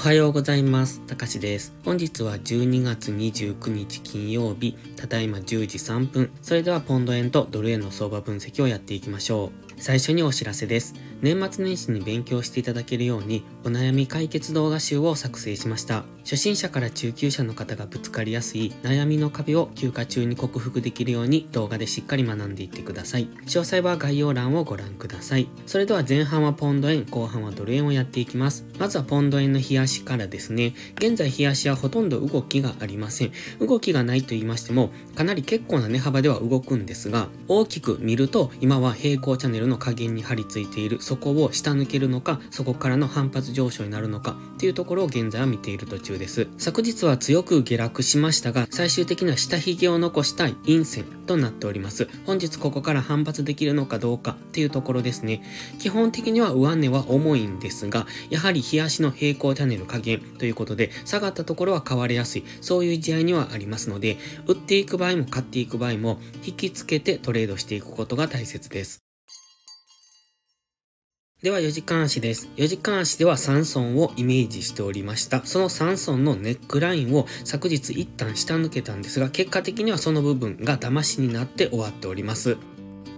おはようございます。たかしです。本日は12月29日金曜日、ただいま10時3分。それではポンド円とドル円の相場分析をやっていきましょう。最初にお知らせです。年末年始に勉強していただけるように、お悩み解決動画集を作成しました。初心者から中級者の方がぶつかりやすい悩みの壁を休暇中に克服できるように動画でしっかり学んでいってください。詳細は概要欄をご覧ください。それでは前半はポンド円、後半はドル円をやっていきます。まずはポンド円の冷やしからですね。現在冷やしはほとんど動きがありません。動きがないと言いましても、かなり結構な値幅では動くんですが、大きく見ると今は平行チャンネルの下限に張り付いている、そこを下抜けるのか、そこからの反発上昇になるのかっていうところを現在は見ている途中です。昨日は強く下落しましたが、最終的には下髭を残したい陰線となっております。本日ここから反発できるのかどうかっていうところですね。基本的には上値は重いんですが、やはり冷やしの平行チャンネル下限ということで、下がったところは買われやすい、そういう試合にはありますので、売っていく場合も買っていく場合も、引きつけてトレードしていくことが大切です。では4時間足です。4時間足では3尊をイメージしておりました。その3尊のネックラインを昨日一旦下抜けたんですが、結果的にはその部分が騙しになって終わっております。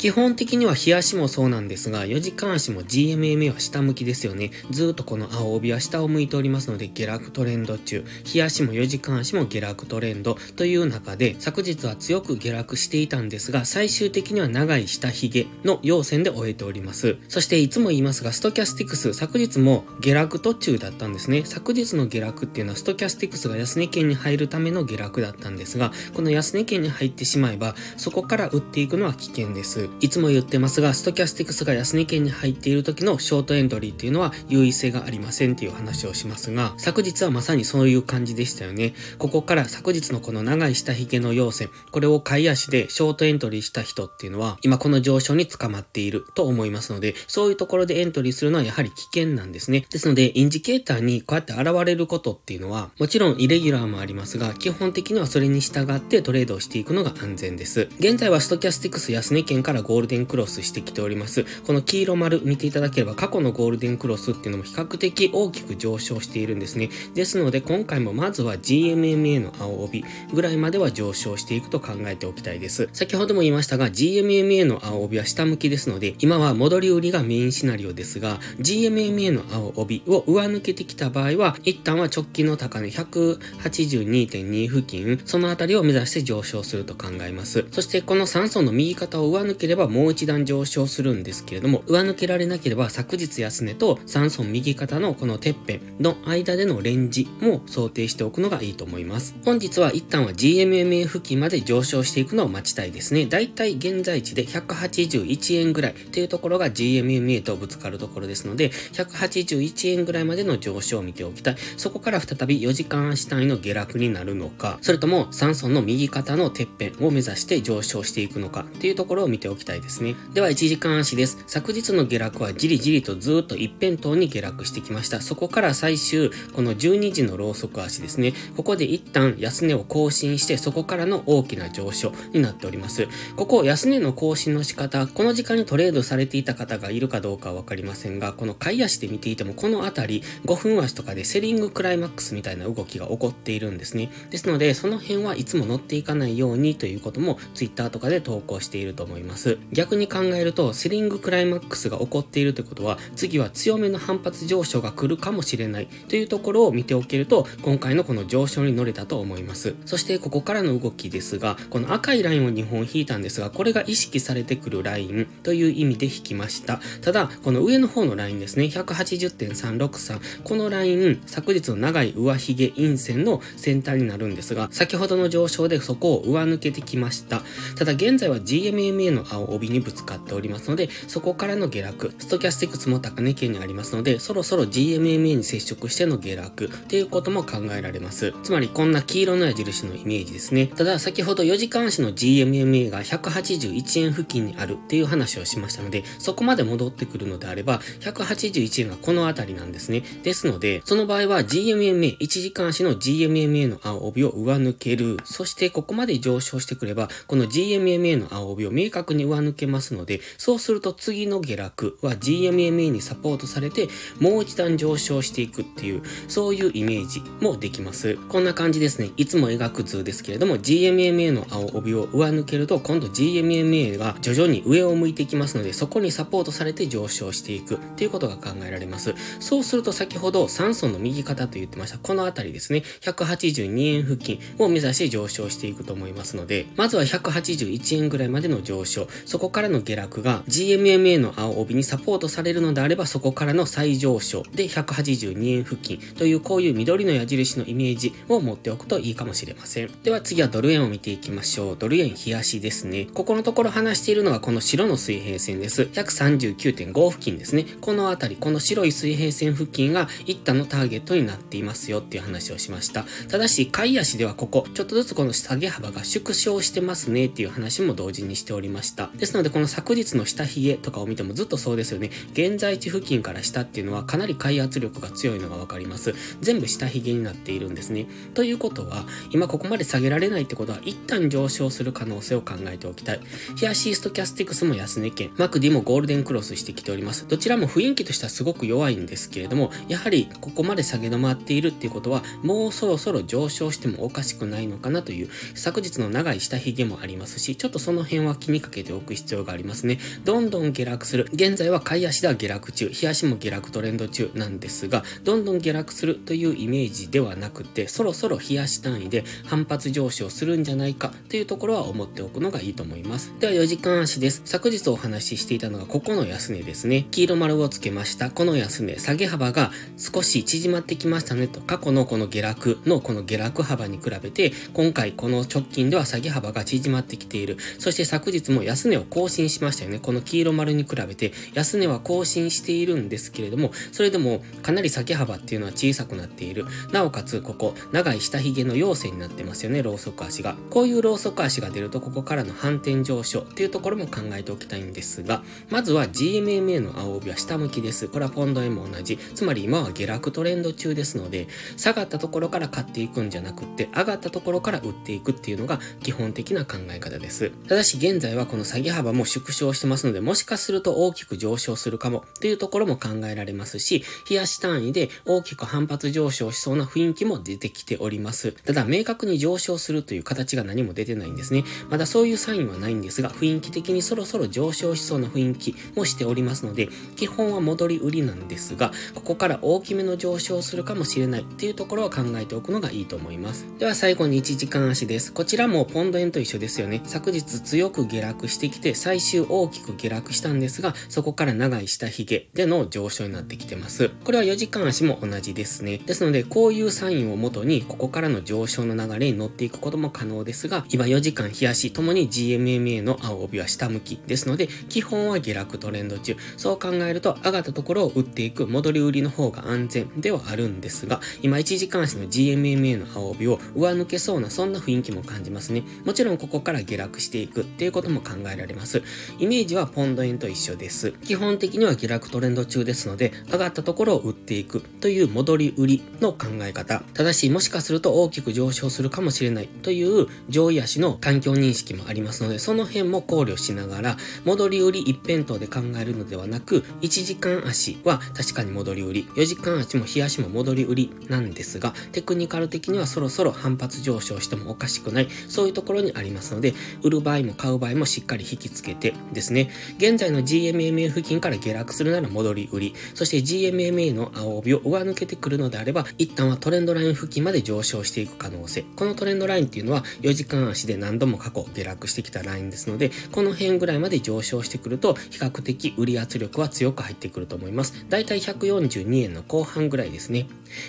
基本的には日足もそうなんですが、4時間足も GMMA は下向きですよね。ずーっとこの青帯は下を向いておりますので、下落トレンド中。日足も4時間足も下落トレンドという中で、昨日は強く下落していたんですが、最終的には長い下髭の陽線で終えております。そしていつも言いますが、ストキャスティクス、昨日も下落途中だったんですね。昨日の下落っていうのは、ストキャスティクスが安値圏に入るための下落だったんですが、この安値圏に入ってしまえば、そこから売っていくのは危険です。いつも言ってますが、ストキャスティクスが安値圏に入っている時のショートエントリーっていうのは優位性がありませんっていう話をしますが、昨日はまさにそういう感じでしたよね。ここから昨日のこの長い下髭の陽線、これを下位足でショートエントリーした人っていうのは、今この上昇に捕まっていると思いますので、そういうところでエントリーするのはやはり危険なんですね。ですので、インジケーターにこうやって現れることっていうのは、もちろんイレギュラーもありますが、基本的にはそれに従ってトレードをしていくのが安全です。現在はストキャスティクス安値圏からゴールデンクロスしてきております。この黄色丸見ていただければ過去のゴールデンクロスっていうのも比較的大きく上昇しているんですね。ですので今回もまずは GMMA の青帯ぐらいまでは上昇していくと考えておきたいです。先ほども言いましたが GMMA の青帯は下向きですので今は戻り売りがメインシナリオですが GMMA の青帯を上抜けてきた場合は一旦は直近の高値182.2付近そのあたりを目指して上昇すると考えます。そしてこの3層の右肩を上抜ければもう一段上昇するんですけれども、上抜けられなければ昨日安値と3層右肩のこのてっぺんの間でのレンジも想定しておくのがいいと思います。本日は一旦は GMMA 付近まで上昇していくのを待ちたいですね。だいたい現在地で181円ぐらいというところが GMMA とぶつかるところですので、181円ぐらいまでの上昇を見ておきたい。そこから再び4時間足単位の下落になるのか、それとも3層の右肩のてっぺんを目指して上昇していくのかっていうところを見ておききたいですね。では1時間足です。昨日の下落はじりじりとずっと一辺倒に下落してきました。そこから最終、この12時のローソク足ですね。ここで一旦安値を更新して、そこからの大きな上昇になっております。ここ安値の更新の仕方、この時間にトレードされていた方がいるかどうかはわかりませんが、この下位足で見ていても、このあたり5分足とかでセリングクライマックスみたいな動きが起こっているんですね。ですので、その辺はいつも乗っていかないようにということも Twitter とかで投稿していると思います。逆に考えると、セリングクライマックスが起こっているということは、次は強めの反発上昇が来るかもしれないというところを見ておけると、今回のこの上昇に乗れたと思います。そしてここからの動きですが、この赤いラインを2本引いたんですが、これが意識されてくるラインという意味で引きました。ただ、この上の方のラインですね、180.363、このライン、昨日の長い上髭陰線の先端になるんですが、先ほどの上昇でそこを上抜けてきました。ただ現在は GMMA の青帯にぶつかっておりますので、そこからの下落、ストキャスティクスも高値圏にありますので、そろそろ GMMA に接触しての下落っていうことも考えられます。つまりこんな黄色の矢印のイメージですね。ただ先ほど4時間足の GMMA が181円付近にあるっていう話をしましたので、そこまで戻ってくるのであれば、181円がこの辺りなんですね。ですので、その場合は GMMA、1時間足の GMMA の青帯を上抜ける。そしてここまで上昇してくれば、この GMMA の青帯を明確にに上抜けますので、そうすると次の下落は GMMA にサポートされて、もう一段上昇していくっていう、そういうイメージもできます。こんな感じですね。いつも描く図ですけれども、GMMA の青帯を上抜けると、今度 GMMA が徐々に上を向いていきますので、そこにサポートされて上昇していくっていうことが考えられます。そうすると先ほど酸素の右肩と言ってました、このあたりですね、182円付近を目指して上昇していくと思いますので、まずは181円ぐらいまでの上昇、そこからの下落が GMMA の青帯にサポートされるのであれば、そこからの再上昇で182円付近というこういう緑の矢印のイメージを持っておくといいかもしれません。では次はドル円を見ていきましょう。ドル円冷やしですね。ここのところ話しているのはこの白の水平線です。139.5付近ですね。このあたり、この白い水平線付近が一旦のターゲットになっていますよっていう話をしました。ただし、買い足ではここ、ちょっとずつこの下げ幅が縮小してますねっていう話も同時にしておりました。ですので、この昨日の下髭とかを見てもずっとそうですよね。現在地付近から下っていうのはかなり買い圧力が強いのがわかります。全部下髭になっているんですね。ということは、今ここまで下げられないってことは、一旦上昇する可能性を考えておきたい。ヒアシーストキャスティクスも安値圏、マクディもゴールデンクロスしてきております。どちらも雰囲気としてはすごく弱いんですけれども、やはりここまで下げ止まっているっていうことは、もうそろそろ上昇してもおかしくないのかなという、昨日の長い下髭もありますし、ちょっとその辺は気にかけてておく必要がありますね。どんどん下落する。現在は買い足では下落中、日足も下落トレンド中なんですが、どんどん下落するというイメージではなくて、そろそろ日足単位で反発上昇するんじゃないかというところは思っておくのがいいと思います。では4時間足です。昨日お話ししていたのがここの安値ですね。黄色丸をつけました。この安値、下げ幅が少し縮まってきましたねと、過去のこの下落のこの下落幅に比べて、今回この直近では下げ幅が縮まってきている。そして昨日も安値を更新しましたよね。この黄色丸に比べて、安値は更新しているんですけれども、それでもかなり下げ幅っていうのは小さくなっている。なおかつ、ここ、長い下髭の陽線になってますよね、ローソク足が。こういうローソク足が出ると、ここからの反転上昇っていうところも考えておきたいんですが、まずは GMMA の青帯は下向きです。これはポンド円も同じ。つまり今は下落トレンド中ですので、下がったところから買っていくんじゃなくって、上がったところから売っていくっていうのが基本的な考え方です。ただし現在はこの下げ幅も縮小してますので、もしかすると大きく上昇するかもっていうところも考えられますし、冷やし単位で大きく反発上昇しそうな雰囲気も出てきております。ただ明確に上昇するという形が何も出てないんですね。まだそういうサインはないんですが、雰囲気的にそろそろ上昇しそうな雰囲気もしておりますので、基本は戻り売りなんですが、ここから大きめの上昇するかもしれないっていうところは考えておくのがいいと思います。では最後に1時間足です。こちらもポンド円と一緒ですよね。昨日強く下落してきて、最終大きく下落したんですが、そこから長い下髭での上昇になってきてます。これは4時間足も同じですね。ですので、こういうサインをもとに、ここからの上昇の流れに乗っていくことも可能ですが、今4時間日足ともに GMMA の青帯は下向きですので、基本は下落トレンド中。そう考えると、上がったところを売っていく戻り売りの方が安全ではあるんですが、今1時間足の GMMA の青帯を上抜けそうな、そんな雰囲気も感じますね。もちろんここから下落していくっていうことも考えられます。イメージはポンド円と一緒です。基本的には下落トレンド中ですので、上がったところを売っていくという戻り売りの考え方。ただし、もしかすると大きく上昇するかもしれないという上位足の環境認識もありますので、その辺も考慮しながら、戻り売り一辺倒で考えるのではなく、1時間足は確かに戻り売り、4時間足も日足も戻り売りなんですが、テクニカル的にはそろそろ反発上昇してもおかしくない、そういうところにありますので、売る場合も買う場合もしっかりかり引きつけてですね、現在の GMMA 付近から下落するなら戻り売り、そして GMMA の青帯を上抜けてくるのであれば、一旦はトレンドライン付近まで上昇していく可能性。このトレンドラインっていうのは4時間足で何度も過去下落してきたラインですので、この辺ぐらいまで上昇してくると、比較的売り圧力は強く入ってくると思います。だいたい142円の後半ぐらいですね。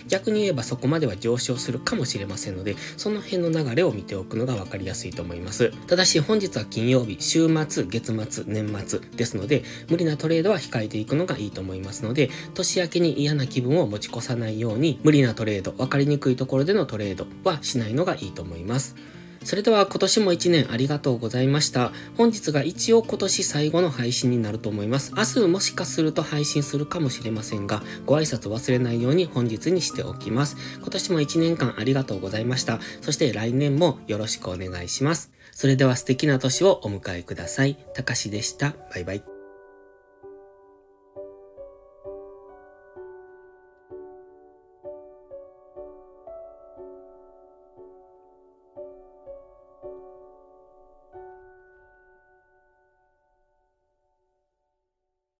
逆に言えばそこまでは上昇するかもしれませんので、その辺の流れを見ておくのが分かりやすいと思います。ただし本日は金曜日、週末、月末、年末ですので、無理なトレードは控えていくのがいいと思いますので、年明けに嫌な気分を持ち越さないように、無理なトレード、分かりにくいところでのトレードはしないのがいいと思います。それでは今年も1年ありがとうございました。本日が一応今年最後の配信になると思います。明日もしかすると配信するかもしれませんが、ご挨拶忘れないように本日にしておきます。今年も1年間ありがとうございました。そして来年もよろしくお願いします。それでは素敵な年をお迎えください。たかしでした。バイバイ。